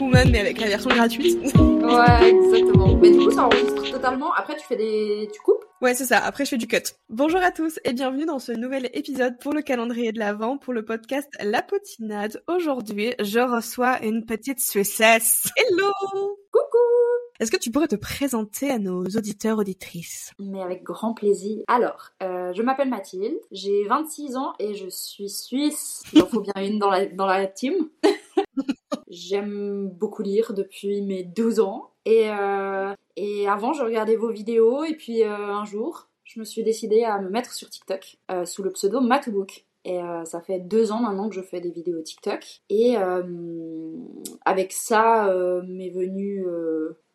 Mais avec la version gratuite. ouais, exactement. Mais du coup, ça enregistre totalement. Après, tu fais des. Tu coupes? Ouais, c'est ça. Après, je fais du cut. Bonjour à tous et bienvenue dans ce nouvel épisode pour le calendrier de l'Avent pour le podcast La Potinade. Aujourd'hui, je reçois une petite Suissesse. Hello Coucou est-ce que tu pourrais te présenter à nos auditeurs, auditrices? Mais avec grand plaisir. Alors, euh, je m'appelle Mathilde, j'ai 26 ans et je suis suisse. Il en faut bien une dans la, dans la team. J'aime beaucoup lire depuis mes 12 ans. Et, euh, et avant, je regardais vos vidéos et puis euh, un jour, je me suis décidée à me mettre sur TikTok sous le pseudo Matbook. Et ça fait deux ans maintenant que je fais des vidéos TikTok. Et avec ça m'est venue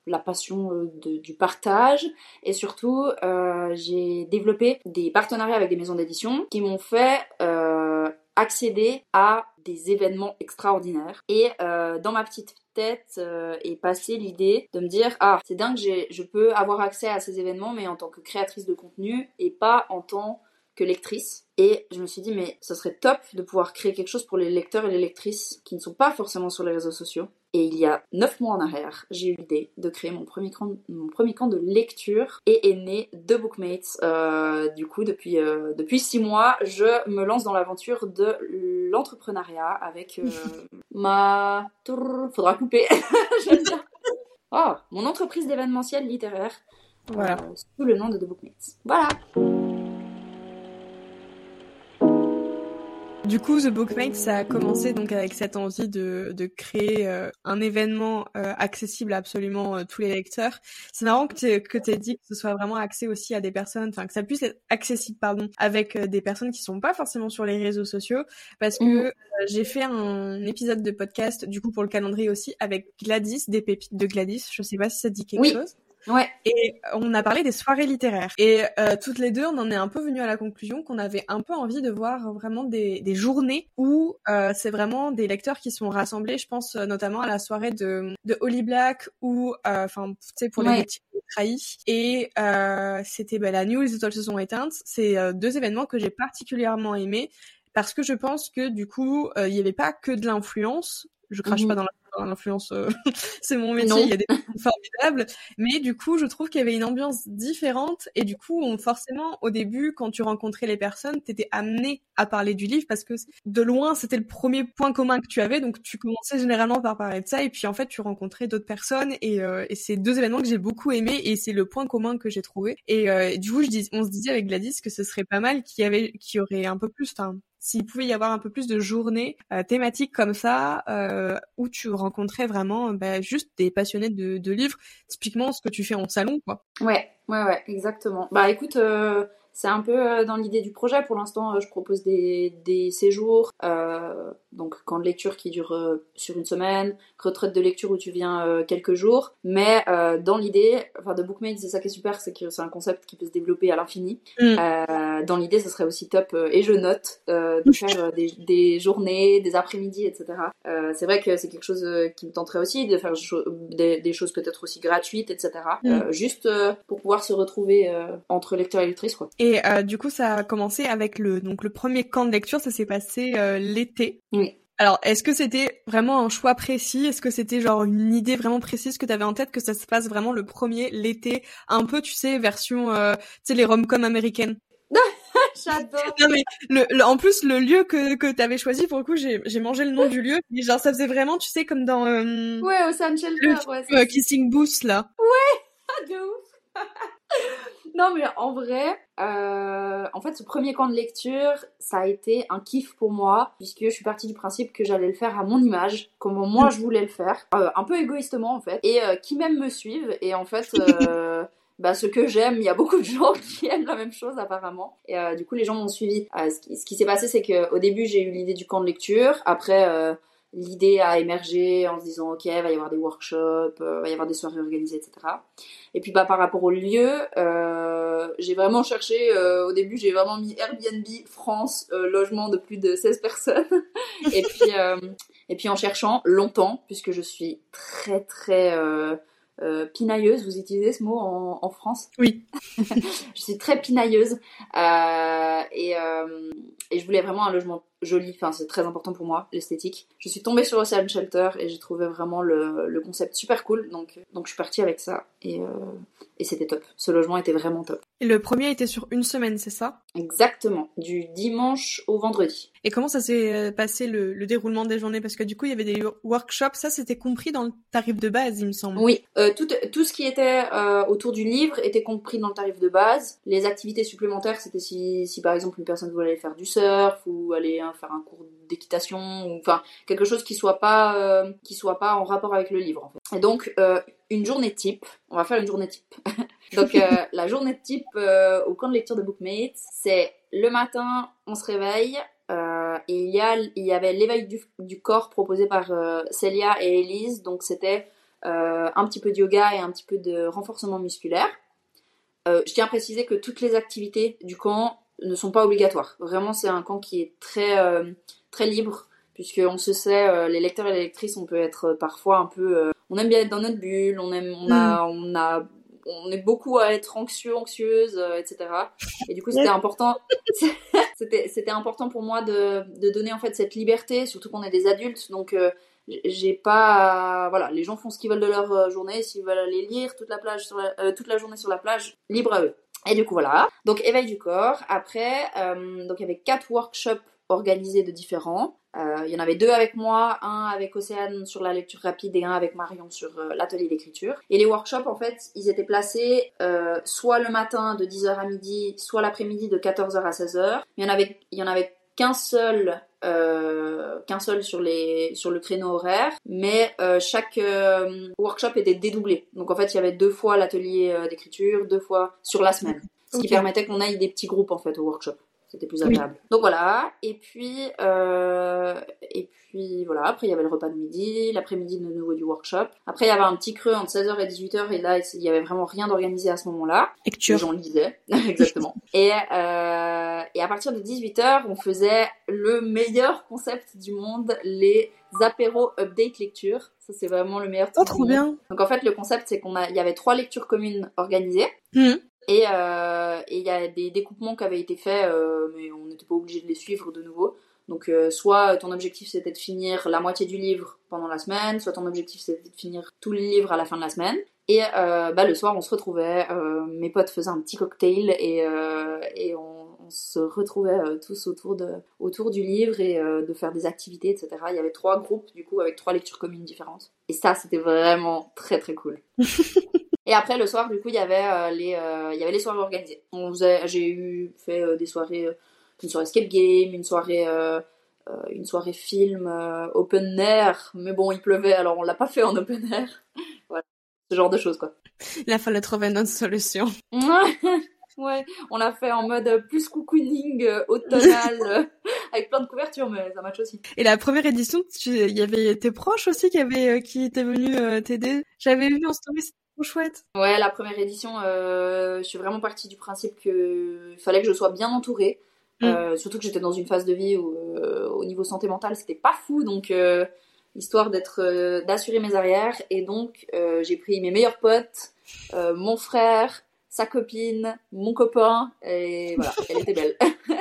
la passion euh, du partage et surtout euh, j'ai développé des partenariats avec des maisons d'édition qui m'ont fait euh, accéder à des événements extraordinaires. Et dans ma petite tête est passée l'idée de me dire ah c'est dingue je peux avoir accès à ces événements mais en tant que créatrice de contenu et pas en tant que lectrice et je me suis dit mais ce serait top de pouvoir créer quelque chose pour les lecteurs et les lectrices qui ne sont pas forcément sur les réseaux sociaux et il y a neuf mois en arrière, j'ai eu l'idée de créer mon premier, camp, mon premier camp de lecture et est né de Bookmates. Euh, du coup, depuis, euh, depuis six mois, je me lance dans l'aventure de l'entrepreneuriat avec euh, ma... Faudra couper. oh, mon entreprise d'événementiel littéraire. Voilà. sous le nom de The Bookmates. Voilà. Du coup, The Bookmate, ça a commencé donc avec cette envie de, de créer euh, un événement euh, accessible à absolument euh, tous les lecteurs. C'est marrant que tu que aies dit que ce soit vraiment accès aussi à des personnes, enfin que ça puisse être accessible, pardon, avec des personnes qui sont pas forcément sur les réseaux sociaux, parce que mmh. j'ai fait un épisode de podcast, du coup pour le calendrier aussi, avec Gladys, des pépites de Gladys. Je sais pas si ça dit quelque oui. chose. Ouais. Et on a parlé des soirées littéraires. Et euh, toutes les deux, on en est un peu venu à la conclusion qu'on avait un peu envie de voir vraiment des, des journées où euh, c'est vraiment des lecteurs qui sont rassemblés. Je pense euh, notamment à la soirée de, de Holly Black ou, euh, enfin, tu sais, pour les ouais. trahis. Et euh, c'était bah, la New Les étoiles se sont éteintes. C'est deux événements que j'ai particulièrement aimés parce que je pense que du coup, il n'y avait pas que de l'influence. Je crache mmh pas dans la l'influence, euh, c'est mon métier, il y a des formidables. Mais du coup, je trouve qu'il y avait une ambiance différente. Et du coup, on, forcément, au début, quand tu rencontrais les personnes, t'étais amené à parler du livre parce que de loin, c'était le premier point commun que tu avais, donc tu commençais généralement par parler de ça. Et puis en fait, tu rencontrais d'autres personnes. Et, euh, et c'est deux événements que j'ai beaucoup aimé et c'est le point commun que j'ai trouvé. Et euh, du coup, je dis, on se disait avec Gladys que ce serait pas mal qu'il y avait, qu'il y aurait un peu plus, enfin, s'il pouvait y avoir un peu plus de journées euh, thématiques comme ça, euh, où tu rencontrais vraiment bah, juste des passionnés de, de, livres, typiquement ce que tu fais en salon, quoi. Ouais, ouais, ouais, exactement. Bah écoute, euh, c'est un peu euh, dans l'idée du projet. Pour l'instant, euh, je propose des, des séjours, euh, donc camp de lecture qui dure euh, sur une semaine, retraite de lecture où tu viens euh, quelques jours. Mais dans l'idée, enfin de Bookmate, c'est ça qui est super, c'est que c'est un concept qui peut se développer à l'infini. Mm. dans l'idée, ce serait aussi top, et je note, de faire des, des, journées, des après-midi, etc. c'est vrai que c'est quelque chose qui me tenterait aussi, de faire des, des, choses peut-être aussi gratuites, etc. Mm. juste pour pouvoir se retrouver entre lecteurs et lectrices, quoi. Et euh, du coup, ça a commencé avec le donc le premier camp de lecture, ça s'est passé euh, l'été. Oui. Alors, est-ce que c'était vraiment un choix précis? Est-ce que c'était genre une idée vraiment précise que tu avais en tête que ça se passe vraiment le premier l'été, un peu, tu sais, version, euh, tu sais, les rom-coms américaines J'adore. Non mais le, en plus le lieu que que t'avais choisi pour le coup j'ai j'ai mangé le nom du lieu et genre ça faisait vraiment tu sais comme dans euh, ouais au San Shelter ouais, euh, Kissing Booth là. Ouais de ouf. non, mais en vrai, euh, en fait, ce premier camp de lecture, ça a été un kiff pour moi, puisque je suis partie du principe que j'allais le faire à mon image, comment moi je voulais le faire, euh, un peu égoïstement en fait, et euh, qui même me suivent, et en fait. Euh, bah, ce que j'aime, il y a beaucoup de gens qui aiment la même chose apparemment. Et euh, du coup, les gens m'ont suivi. Ce qui, qui s'est passé, c'est que au début, j'ai eu l'idée du camp de lecture. Après, euh, l'idée a émergé en se disant ok, va y avoir des workshops, va y avoir des soirées organisées, etc. Et puis bah par rapport au lieu, euh, j'ai vraiment cherché. Euh, au début, j'ai vraiment mis Airbnb France euh, logement de plus de 16 personnes. et puis et puis en cherchant longtemps, puisque je suis très très euh, pinailleuse. Vous utilisez ce mot en, en France? Oui. je suis très pinailleuse euh, et, euh, et je voulais vraiment un logement joli. Enfin, c'est très important pour moi, l'esthétique. Je suis tombée sur Ocean Shelter et j'ai trouvé vraiment le, le, concept super cool. Donc, donc je suis partie avec ça et, euh, et c'était top. Ce logement était vraiment top. Et le premier était sur une semaine, c'est ça? Exactement, du dimanche au vendredi. Et comment ça s'est euh, passé le, le, déroulement des journées? Parce que du coup, il y avait des workshops, ça c'était compris dans le tarif de base, il me semble. Oui, euh, tout, tout ce qui était euh, autour du livre était compris dans le tarif de base. Les activités supplémentaires, c'était si, si par exemple une personne voulait aller faire du surf ou aller hein, faire un cours d'équitation ou enfin quelque chose qui soit pas euh, qui soit pas en rapport avec le livre en fait. Et donc euh, une journée type, on va faire une journée type. donc euh, la journée type au camp de lecture de Bookmates, c'est le matin, on se réveille et il y a il y avait l'éveil du, du, corps proposé par Célia et Elise, donc c'était un petit peu de yoga et un petit peu de renforcement musculaire. je tiens à préciser que toutes les activités du camp ne sont pas obligatoires. Vraiment, c'est un camp qui est très très libre, puisqu'on se sait, euh, les lecteurs et les lectrices, on peut être parfois un peu... Euh, on aime bien être dans notre bulle, on, aime, on, a, mm. on, a, on est beaucoup à être anxieux, anxieuse, euh, etc. Et du coup, c'était important... c'était, c'était important pour moi de, de donner en fait cette liberté, surtout qu'on est des adultes, donc j'ai pas voilà les gens font ce qu'ils veulent de leur journée s'ils veulent aller lire toute la plage sur la, euh, toute la journée sur la plage libre à eux et du coup voilà donc éveil du corps après euh, donc il y avait quatre workshops organisés de différents. Euh, il y en avait deux avec moi, un avec Océane sur la lecture rapide et un avec Marion sur euh, l'atelier d'écriture. Et les workshops, en fait, ils étaient placés soit le matin de 10h à midi, soit l'après-midi de 14h à 16h. Il y en avait, il y en avait qu'un seul, euh, qu'un seul sur les, sur le créneau horaire, mais euh, chaque workshop était dédoublé. Donc en fait, il y avait deux fois l'atelier d'écriture, deux fois sur la semaine, ce qui permettait qu'on aille des petits groupes en fait au workshop. C'était plus agréable. Oui. Donc voilà. Et puis, euh, et puis voilà. Après, il y avait le repas de midi, l'après-midi de nouveau du workshop. Après, il y avait un petit creux entre 16h et 18h. Et là, il y avait vraiment rien d'organisé à ce moment-là. Lecture. J'en lisais. Exactement. et, euh, et à partir de 18h, on faisait le meilleur concept du monde, les apéros update lecture. Ça, c'est vraiment le meilleur truc. Oh, trop bien. Donc en fait, le concept, c'est qu'on a, il y avait trois lectures communes organisées. Mmh. Et il euh, y a des découpements qui avaient été faits, euh, mais on n'était pas obligé de les suivre de nouveau. Donc euh, soit ton objectif c'était de finir la moitié du livre pendant la semaine, soit ton objectif c'était de finir tout le livre à la fin de la semaine. Et euh, bah, le soir on se retrouvait, euh, mes potes faisaient un petit cocktail et, euh, et on, on, se retrouvait tous autour, de, autour du livre et de faire des activités, etc. Il y avait trois groupes du coup avec trois lectures communes différentes. Et ça c'était vraiment très très cool. Et après le soir, du coup, il y avait euh, les, euh, il y avait les soirées organisées. On faisait, j'ai eu fait euh, des soirées, une soirée escape game, une soirée, une soirée film open air. Mais bon, il pleuvait, alors on l'a pas fait en open air. voilà, ce genre de choses quoi. Il a fallu trouver une autre solution. ouais, on l'a fait en mode plus cocooning automnal avec plein de couvertures, mais ça match aussi. Et la première édition, il y avait tes proches aussi qui avaient, qui étaient venus t'aider? J'avais vu en story, chouette. Ouais, la première édition, euh, je suis vraiment partie du principe qu'il fallait que je sois bien entourée. Mm. Euh, surtout que j'étais dans une phase de vie où, euh, au niveau santé mentale, c'était pas fou. Donc, histoire d'être, d'assurer mes arrières. Et donc, j'ai pris mes meilleurs potes, mon frère, sa copine, mon copain. Et voilà, elle était belle.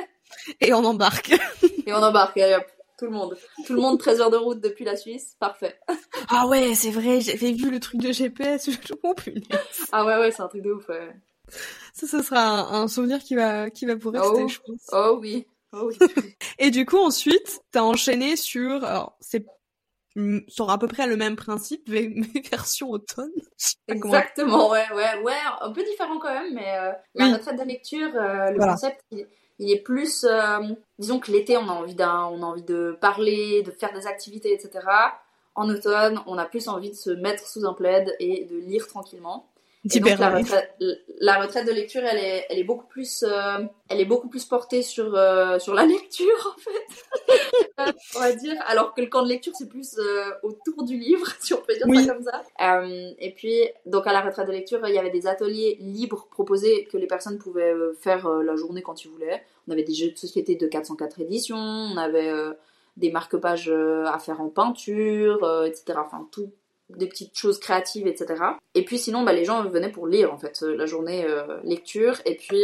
et on embarque. et on embarque, allez hop tout le monde. Tout le monde, 13 heures de route depuis la Suisse, parfait. ah ouais, c'est vrai, j'avais vu le truc de GPS, oh punaise. Ah ouais, ouais, c'est un truc de ouf, ouais. Ça, ça sera un, un, souvenir qui va, qui va pour rester, oh, je pense. Oh oui, oh oui. Et du coup, ensuite, t'as enchaîné sur, alors, c'est sur à peu près le même principe, mais, mais version automne. Exactement, ouais, ouais, ouais, un peu différent quand même, mais euh, la oui. retraite de lecture, euh, le voilà. concept, il, il est plus, euh, disons que l'été, on a envie on a envie de parler, de faire des activités, etc. En automne, on a plus envie de se mettre sous un plaid et de lire tranquillement. Donc, la, retraite, la retraite de lecture, elle est, elle est beaucoup plus, euh, elle est beaucoup plus portée sur euh, sur la lecture en fait, on va dire. Alors que le camp de lecture, c'est plus euh, autour du livre, si on peut dire oui. ça comme ça. Euh, et puis, donc à la retraite de lecture, il y avait des ateliers libres proposés que les personnes pouvaient euh, faire la journée quand ils voulaient. On avait des jeux de société de 404 éditions, on avait des marque-pages à faire en peinture, etc. Enfin tout des petites choses créatives, etc. Et puis sinon, bah, les gens venaient pour lire en fait la journée lecture et puis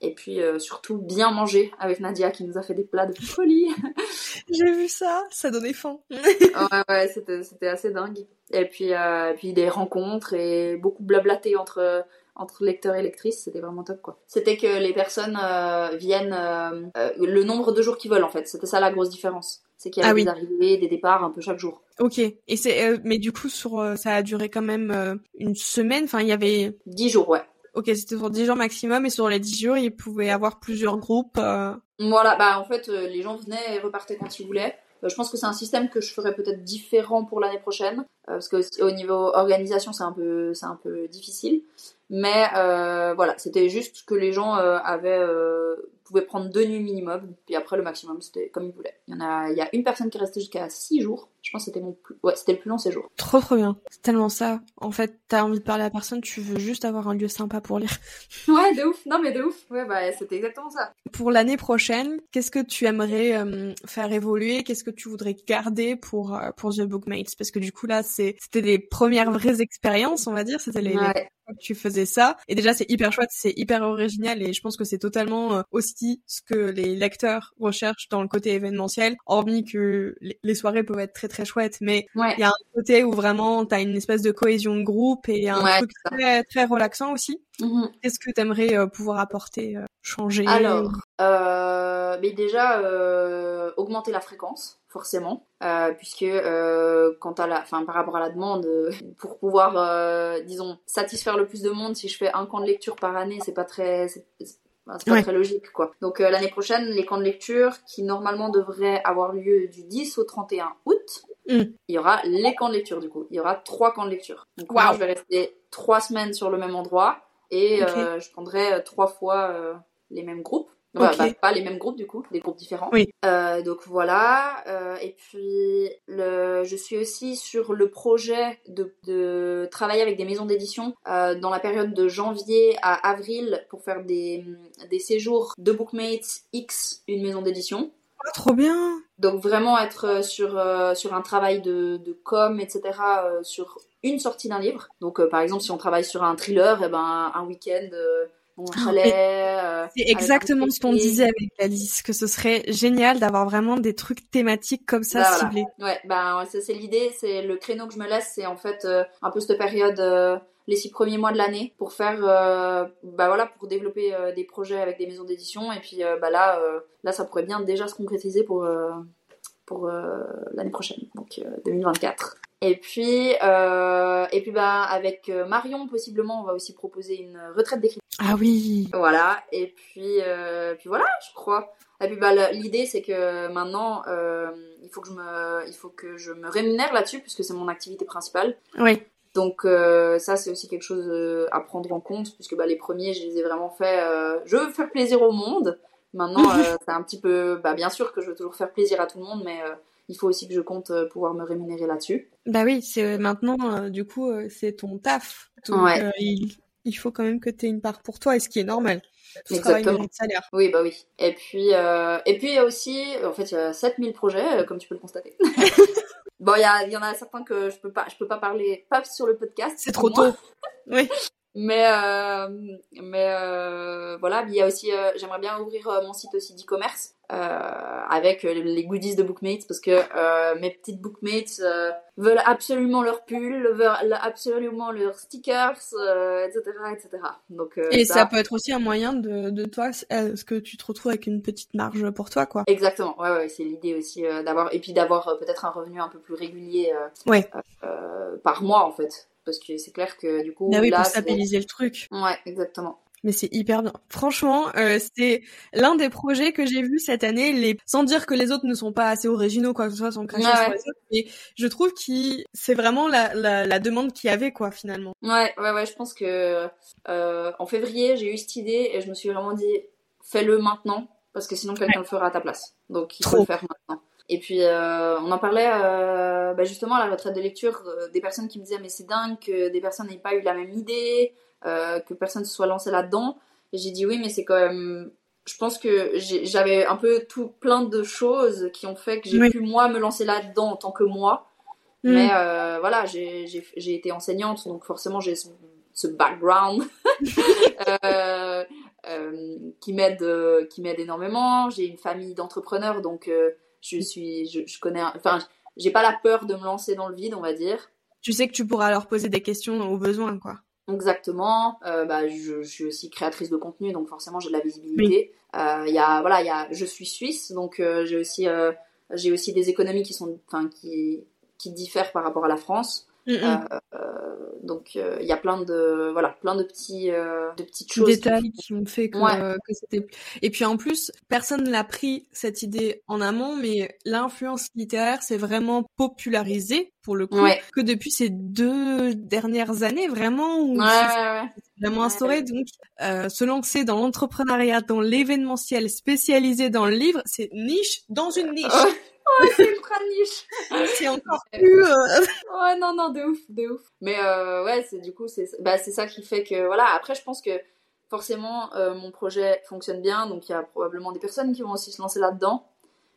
et puis surtout bien manger avec Nadia qui nous a fait des plats de folie. J'ai vu ça, ça donnait faim. ouais ouais, c'était assez dingue. Et puis et puis des rencontres et beaucoup blablaté entre entre lecteurs et lectrices, c'était vraiment top quoi. C'était que les personnes euh, viennent euh, euh, le nombre de jours qu'ils veulent en fait. C'était ça la grosse différence. C'est qu'il y avait ah des arrivées, des départs un peu chaque jour. Ok. Et c'est mais du coup sur ça a duré quand même une semaine. Enfin il y avait. Dix jours ouais. Ok, c'était sur 10 jours maximum et sur les 10 jours, il pouvait y avoir plusieurs groupes. Voilà, bah en fait, les gens venaient et repartaient quand ils voulaient. je pense que c'est un système que je ferais peut-être différent pour l'année prochaine, parce que au niveau organisation, c'est un peu, c'est un peu difficile. Mais euh, voilà, c'était juste que les gens euh, avaient prendre deux nuits minimum, puis après le maximum c'était comme ils voulaient. Il y a, il y a une personne qui est restée jusqu'à six jours. Je pense que c'était mon plus, ouais, c'était le plus long séjour. Trop trop bien. C'est tellement ça. En fait, t'as envie de parler à personne, tu veux juste avoir un lieu sympa pour lire. Ouais, de ouf. Non mais de ouf. Ouais, bah c'était exactement ça. Pour l'année prochaine, qu'est-ce que tu aimerais faire évoluer? Qu'est-ce que tu voudrais garder pour pour The Bookmates? Parce que du coup là, c'est c'était les premières vraies expériences, on va dire. C'était les, les que tu faisais ça. Et déjà, c'est hyper chouette, c'est hyper original et je pense que c'est totalement euh, aussi ce que les lecteurs recherchent dans le côté événementiel, hormis que les soirées peuvent être très très chouettes, mais il y a un côté où vraiment t'as une espèce de cohésion de groupe et un truc très très relaxant aussi. Mm-hmm. Qu'est-ce que t'aimerais euh, pouvoir apporter, euh, changer Alors, euh, mais déjà augmenter la fréquence forcément, euh, puisque euh, quant à la, enfin par rapport à la demande, euh, pour pouvoir, disons, satisfaire le plus de monde, si je fais un camp de lecture par année, c'est pas très, c'est, pas très logique quoi. Donc l'année prochaine, les camps de lecture qui normalement devraient avoir lieu du 10 au 31 août, mm. il y aura les camps de lecture du coup. Il y aura trois camps de lecture. Donc moi, je vais rester trois semaines sur le même endroit et je prendrai trois fois les mêmes groupes. Bah, pas les mêmes groupes du coup, des groupes différents. Oui. Euh, donc voilà. Euh, et puis le, je suis aussi sur le projet de, de travailler avec des maisons d'édition euh, dans la période de janvier à avril pour faire des, des séjours de Bookmates X, une maison d'édition. Ah, trop bien. Donc vraiment être sur sur un travail de, de com, etc. sur une sortie d'un livre. Donc par exemple si on travaille sur un thriller, et eh ben un week-end euh, c'est exactement ce qu'on disait avec Alice, que ce serait génial d'avoir vraiment des trucs thématiques comme ça bah, ciblés. Ouais, bah ça c'est l'idée, c'est le créneau que je me laisse, c'est en fait euh, un peu cette période, euh, les six premiers mois de l'année, pour faire, bah voilà, pour développer des projets avec des maisons d'édition, et puis bah là, là ça pourrait bien déjà se concrétiser pour pour l'année prochaine, donc 2024. Et puis, euh, et puis bah, avec euh, Marion, possiblement, on va aussi proposer une retraite d'écriture. Ah oui Voilà, et puis, euh, puis voilà, je crois. Et puis bah, l'idée, c'est que maintenant, il, faut que je me, il faut que je me rémunère là-dessus, puisque c'est mon activité principale. Oui. Donc ça, c'est aussi quelque chose à prendre en compte, puisque bah, les premiers, je les ai vraiment fait... je veux faire plaisir au monde. Maintenant, c'est un petit peu... Bah, bien sûr que je veux toujours faire plaisir à tout le monde, mais il faut aussi que je compte euh, pouvoir me rémunérer là-dessus. Bah oui, c'est euh, maintenant, euh, du coup, c'est ton taf. Donc, il, faut quand même que tu aies une part pour toi, et ce qui est normal. Tout Exactement. salaire. Oui, bah oui. Et puis, et puis il y a aussi, en fait, il y a 7000 projets, comme tu peux le constater. bon, il y, y, en a certains que je peux pas, je peux pas parler, pas sur le podcast. C'est trop tôt. oui. Mais euh, mais euh, voilà, il y a aussi, euh, j'aimerais bien ouvrir euh, mon site aussi d'e-commerce avec les goodies de Bookmates parce que mes petites Bookmates veulent absolument leurs pulls, veulent absolument leurs stickers, etc., etc. Donc et ça... peut être aussi un moyen de de toi, est-ce que tu te retrouves avec une petite marge pour toi, quoi Exactement. Ouais, ouais, c'est l'idée aussi d'avoir et puis d'avoir peut-être un revenu un peu plus régulier ouais. par mois en fait parce que c'est clair que du coup bah oui, là, pour stabiliser le truc ouais exactement mais c'est hyper bien. Franchement, euh, c'est l'un des projets que j'ai vu cette année, les... sans dire que les autres ne sont pas assez originaux, quoi que ce soit, sans cracher sur les autres, mais je trouve que c'est vraiment la, la, la demande qu'il y avait, quoi, finalement. Ouais, ouais, ouais, je pense que euh, en février, j'ai eu cette idée et je me suis vraiment dit, fais-le maintenant, parce que sinon quelqu'un le fera à ta place. Donc il faut le faire maintenant. Et puis euh, on en parlait euh, bah justement à la retraite de lecture, euh, des personnes qui me disaient mais c'est dingue que des personnes n'aient pas eu la même idée, que personne se soit lancé là-dedans. Et j'ai dit oui mais c'est quand même... Je pense que j'avais un peu tout plein de choses qui ont fait que j'ai pu moi me lancer là-dedans en tant que moi. Mm. Mais voilà, j'ai été enseignante, donc forcément j'ai ce, ce, background qui m'aide qui m'aide énormément. J'ai une famille d'entrepreneurs, donc je suis, je, je connais, enfin, j'ai pas la peur de me lancer dans le vide, on va dire. Tu sais que tu pourras leur poser des questions au besoin, quoi. Exactement. Euh, bah, je, je, suis aussi créatrice de contenu, donc forcément j'ai de la visibilité. Il y a, voilà, il y a, je suis suisse, donc j'ai aussi, j'ai aussi des économies qui sont, enfin, qui qui diffèrent par rapport à la France. Mm, mm. Euh, donc euh, il y a plein de voilà plein de petits euh, de petites choses détails qui ont fait que, que c'était et puis en plus personne l'a pris cette idée en amont mais l'influence littéraire s'est vraiment popularisée pour le coup que depuis ces deux dernières années vraiment où ouais, vraiment instauré. Donc se lancer dans l'entrepreneuriat dans l'événementiel spécialisé dans le livre c'est niche dans une niche Oh, c'est ultra niche. c'est encore plus. Euh, ouais, non, non, de ouf, de ouf. Mais euh, ouais, c'est du coup, c'est bah, ça qui fait que voilà. Après, je pense que forcément, euh, mon projet fonctionne bien, donc il y a probablement des personnes qui vont aussi se lancer là-dedans.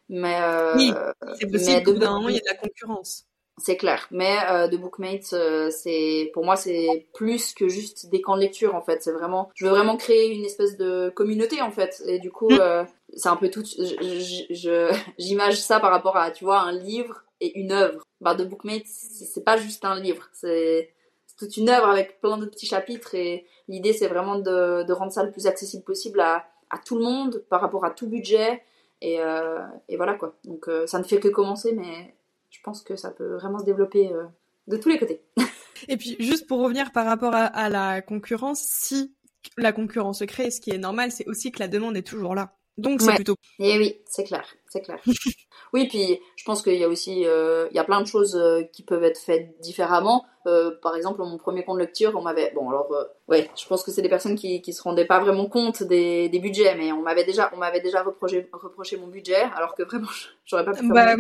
Mais oui, c'est possible. d'un moment, il y a de la concurrence. C'est clair. Mais euh, The Bookmates, c'est pour moi c'est plus que juste des camps de lecture en fait. C'est vraiment, je veux vraiment créer une espèce de communauté en fait. Et du coup, mm c'est un peu tout. J'image ça par rapport à, tu vois, un livre et une œuvre. Bah, The Bookmate, c'est pas juste un livre, c'est toute une œuvre avec plein de petits chapitres et l'idée c'est vraiment de, de, rendre ça le plus accessible possible à, à, tout le monde par rapport à tout budget et, euh, et voilà quoi. Donc euh, ça ne fait que commencer, mais je pense que ça peut vraiment se développer euh, de tous les côtés. et puis juste pour revenir par rapport à, à la concurrence, si la concurrence se crée, ce qui est normal, c'est aussi que la demande est toujours là. Donc c'est plutôt. Et eh oui, c'est clair, c'est clair. oui, puis je pense qu'il y a aussi, euh, il y a plein de choses euh, qui peuvent être faites différemment. Euh, par exemple, mon premier compte lecture, on m'avait, bon alors, ouais, je pense que c'est des personnes qui qui se rendaient pas vraiment compte des, des budgets, mais on m'avait déjà, on m'avait déjà reproché, reproché mon budget, alors que vraiment, j'aurais pas pu. Faire bah,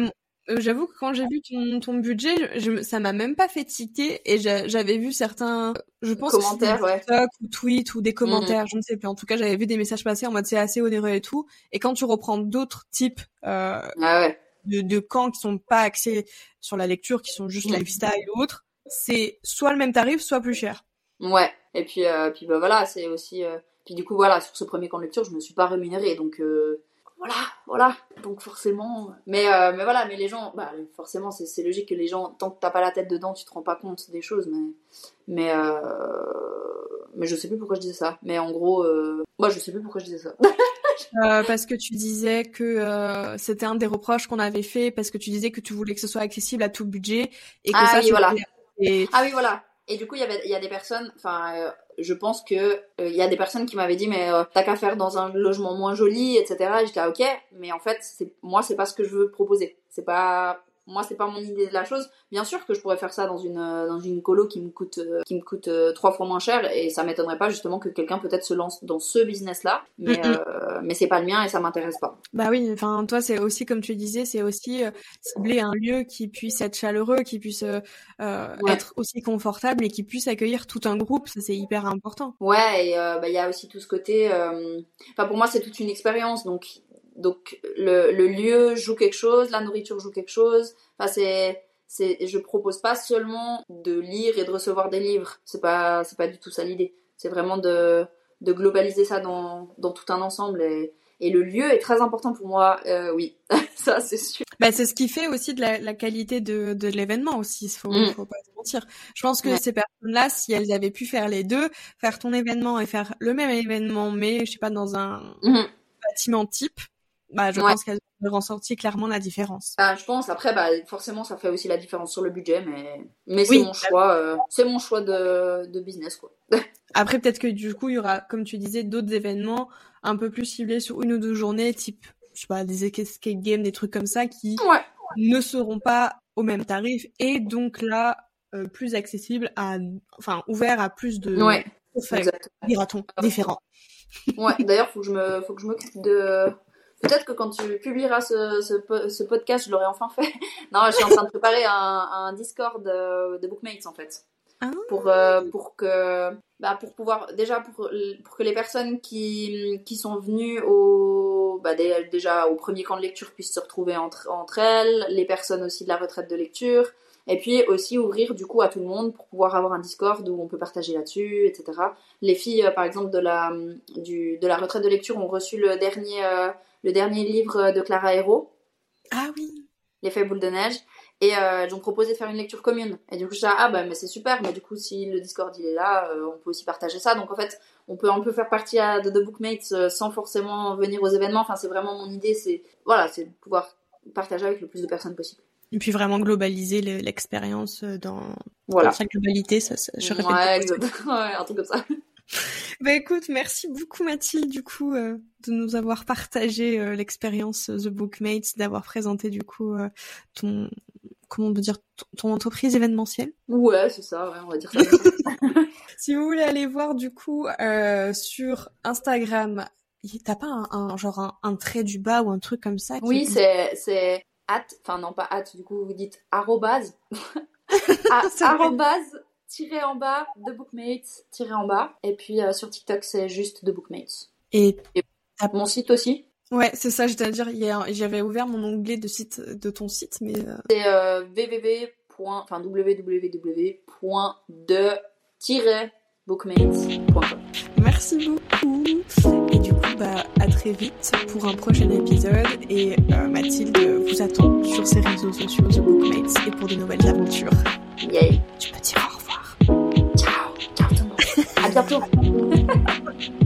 euh, j'avoue que quand j'ai vu ton, ton budget, je, ça m'a même pas fait tiquer et j'avais vu certains, je pense, commentaires, ouais. ou tweets ou des commentaires, mhm. je ne sais plus. En tout cas, j'avais vu des messages passer en mode c'est assez onéreux et tout. Et quand tu reprends d'autres types euh, ah ouais. de, de camps qui sont pas axés sur la lecture, qui sont juste mhm. lifestyle ou autre, c'est soit le même tarif, soit plus cher. Ouais. Et puis, euh, puis bah voilà, c'est aussi. Euh, puis du coup, voilà, sur ce premier camp de lecture, je me suis pas rémunérée, donc. Euh voilà, voilà. Donc forcément, mais euh, mais voilà, mais les gens, bah forcément c'est logique que les gens, tant que t'as pas la tête dedans, tu te rends pas compte des choses, mais mais euh, mais je sais plus pourquoi je disais ça. Mais en gros, euh, moi je sais plus pourquoi je disais ça. parce que tu disais que c'était un des reproches qu'on avait fait parce que tu disais que tu voulais que ce soit accessible à tout budget et que ah ça oui, voilà. Ah oui voilà. Et du coup, il y avait, il a des personnes, enfin, je pense que il euh, y a des personnes qui m'avaient dit mais euh, t'as qu'à faire dans un logement moins joli etc et j'étais ah, ok. Mais en fait moi c'est pas ce que je veux proposer. C'est pas moi c'est pas mon idée de la chose. Bien sûr que je pourrais faire ça dans une euh, dans une colo qui me coûte euh, qui me coûte euh, trois fois moins cher et ça m'étonnerait pas justement que quelqu'un peut-être se lance dans ce business là mais mais c'est pas le mien et ça m'intéresse pas. Bah oui enfin toi c'est aussi comme tu disais c'est aussi cibler un lieu qui puisse être chaleureux qui puisse être aussi confortable et qui puisse accueillir tout un groupe. Ça c'est hyper important. Ouais et bah il y a aussi tout ce côté enfin pour moi c'est toute une expérience. Donc donc le, le, lieu joue quelque chose, la nourriture joue quelque chose. Enfin, c'est, c'est, je propose pas seulement de lire et de recevoir des livres. C'est pas, c'est pas du tout ça l'idée. C'est vraiment de, de globaliser ça dans, dans tout un ensemble et, et le lieu est très important pour moi, euh, oui, ça c'est sûr. Bah, c'est ce qui fait aussi de la, la qualité de, de l'événement aussi, il faut, mm. faut pas se mentir. Je pense que ces personnes-là, si elles avaient pu faire les deux, faire ton événement et faire le même événement, mais je sais pas dans un mm. bâtiment type, bah, je pense qu'elle a ressorti clairement la différence. Bah, je pense. Après, bah, forcément, ça fait aussi la différence sur le budget, mais, mais c'est mon choix. Euh, c'est mon choix de, de business, quoi. Après, peut-être que du coup, il y aura, comme tu disais, d'autres événements un peu plus ciblés sur une ou deux journées, type, je sais pas, des escape games, des trucs comme ça, qui ne seront pas au même tarif et donc là, euh, plus accessible à, enfin, ouvert à plus de, ouais. dira-t-on, différents. Ouais, d'ailleurs, faut que je me, faut que je m'occupe de, Peut-être que quand tu publieras ce, ce, ce, podcast, je l'aurai enfin fait. non, je suis en train de préparer un, un Discord de, de, Bookmates en fait. Ah. Pour, euh, pour que bah, pour pouvoir déjà pour, pour que les personnes qui, qui sont venues au bah, déjà au premier camp de lecture puissent se retrouver entre, entre elles, les personnes aussi de la retraite de lecture, Et puis aussi ouvrir du coup à tout le monde pour pouvoir avoir un Discord où on peut partager là-dessus, etc. Les filles, par exemple, de la, du, de la retraite de lecture ont reçu le dernier, le dernier livre de Clara Hérault. Ah oui. L'effet boule de neige. Et euh, elles ont proposé de faire une lecture commune. Et du coup, je disais, ah bah, mais c'est super, mais du coup, si le Discord il est là, euh, on peut aussi partager ça. Donc en fait, on peut un peu faire partie à, de The Bookmates euh, sans forcément venir aux événements. Enfin, c'est vraiment mon idée, c'est voilà, c'est de pouvoir partager avec le plus de personnes possible. Et puis vraiment globaliser l'expérience dans, voilà. sa globalité, ça, ça je répète. Ouais, exactement. ouais, un truc comme ça. Bah écoute, merci beaucoup Mathilde du coup euh, de nous avoir partagé euh, l'expérience euh, The Bookmates, d'avoir présenté du coup ton comment on peut dire ton, entreprise événementielle. Ouais, c'est ça, ouais, on va dire ça. si vous voulez aller voir du coup sur Instagram, t'as pas un, genre un, trait du bas ou un truc comme ça Oui, c'est c'est at, enfin non pas at, du coup vous dites arrobase. arrobase tiré en bas, de Bookmates, tiré en bas. Et puis euh, sur TikTok, c'est juste de Bookmates. Et, mon site aussi Ouais, c'est ça, j'étais à dire, j'avais ouvert mon onglet de site de ton site, mais. Euh, c'est euh, www. Enfin, www.de-bookmates.com. Merci beaucoup. Et du coup, bah, à très vite pour un prochain épisode. Et Mathilde vous attend sur ses réseaux sociaux, The Bookmates, et pour de nouvelles aventures. Yay. Tu peux dire hold 住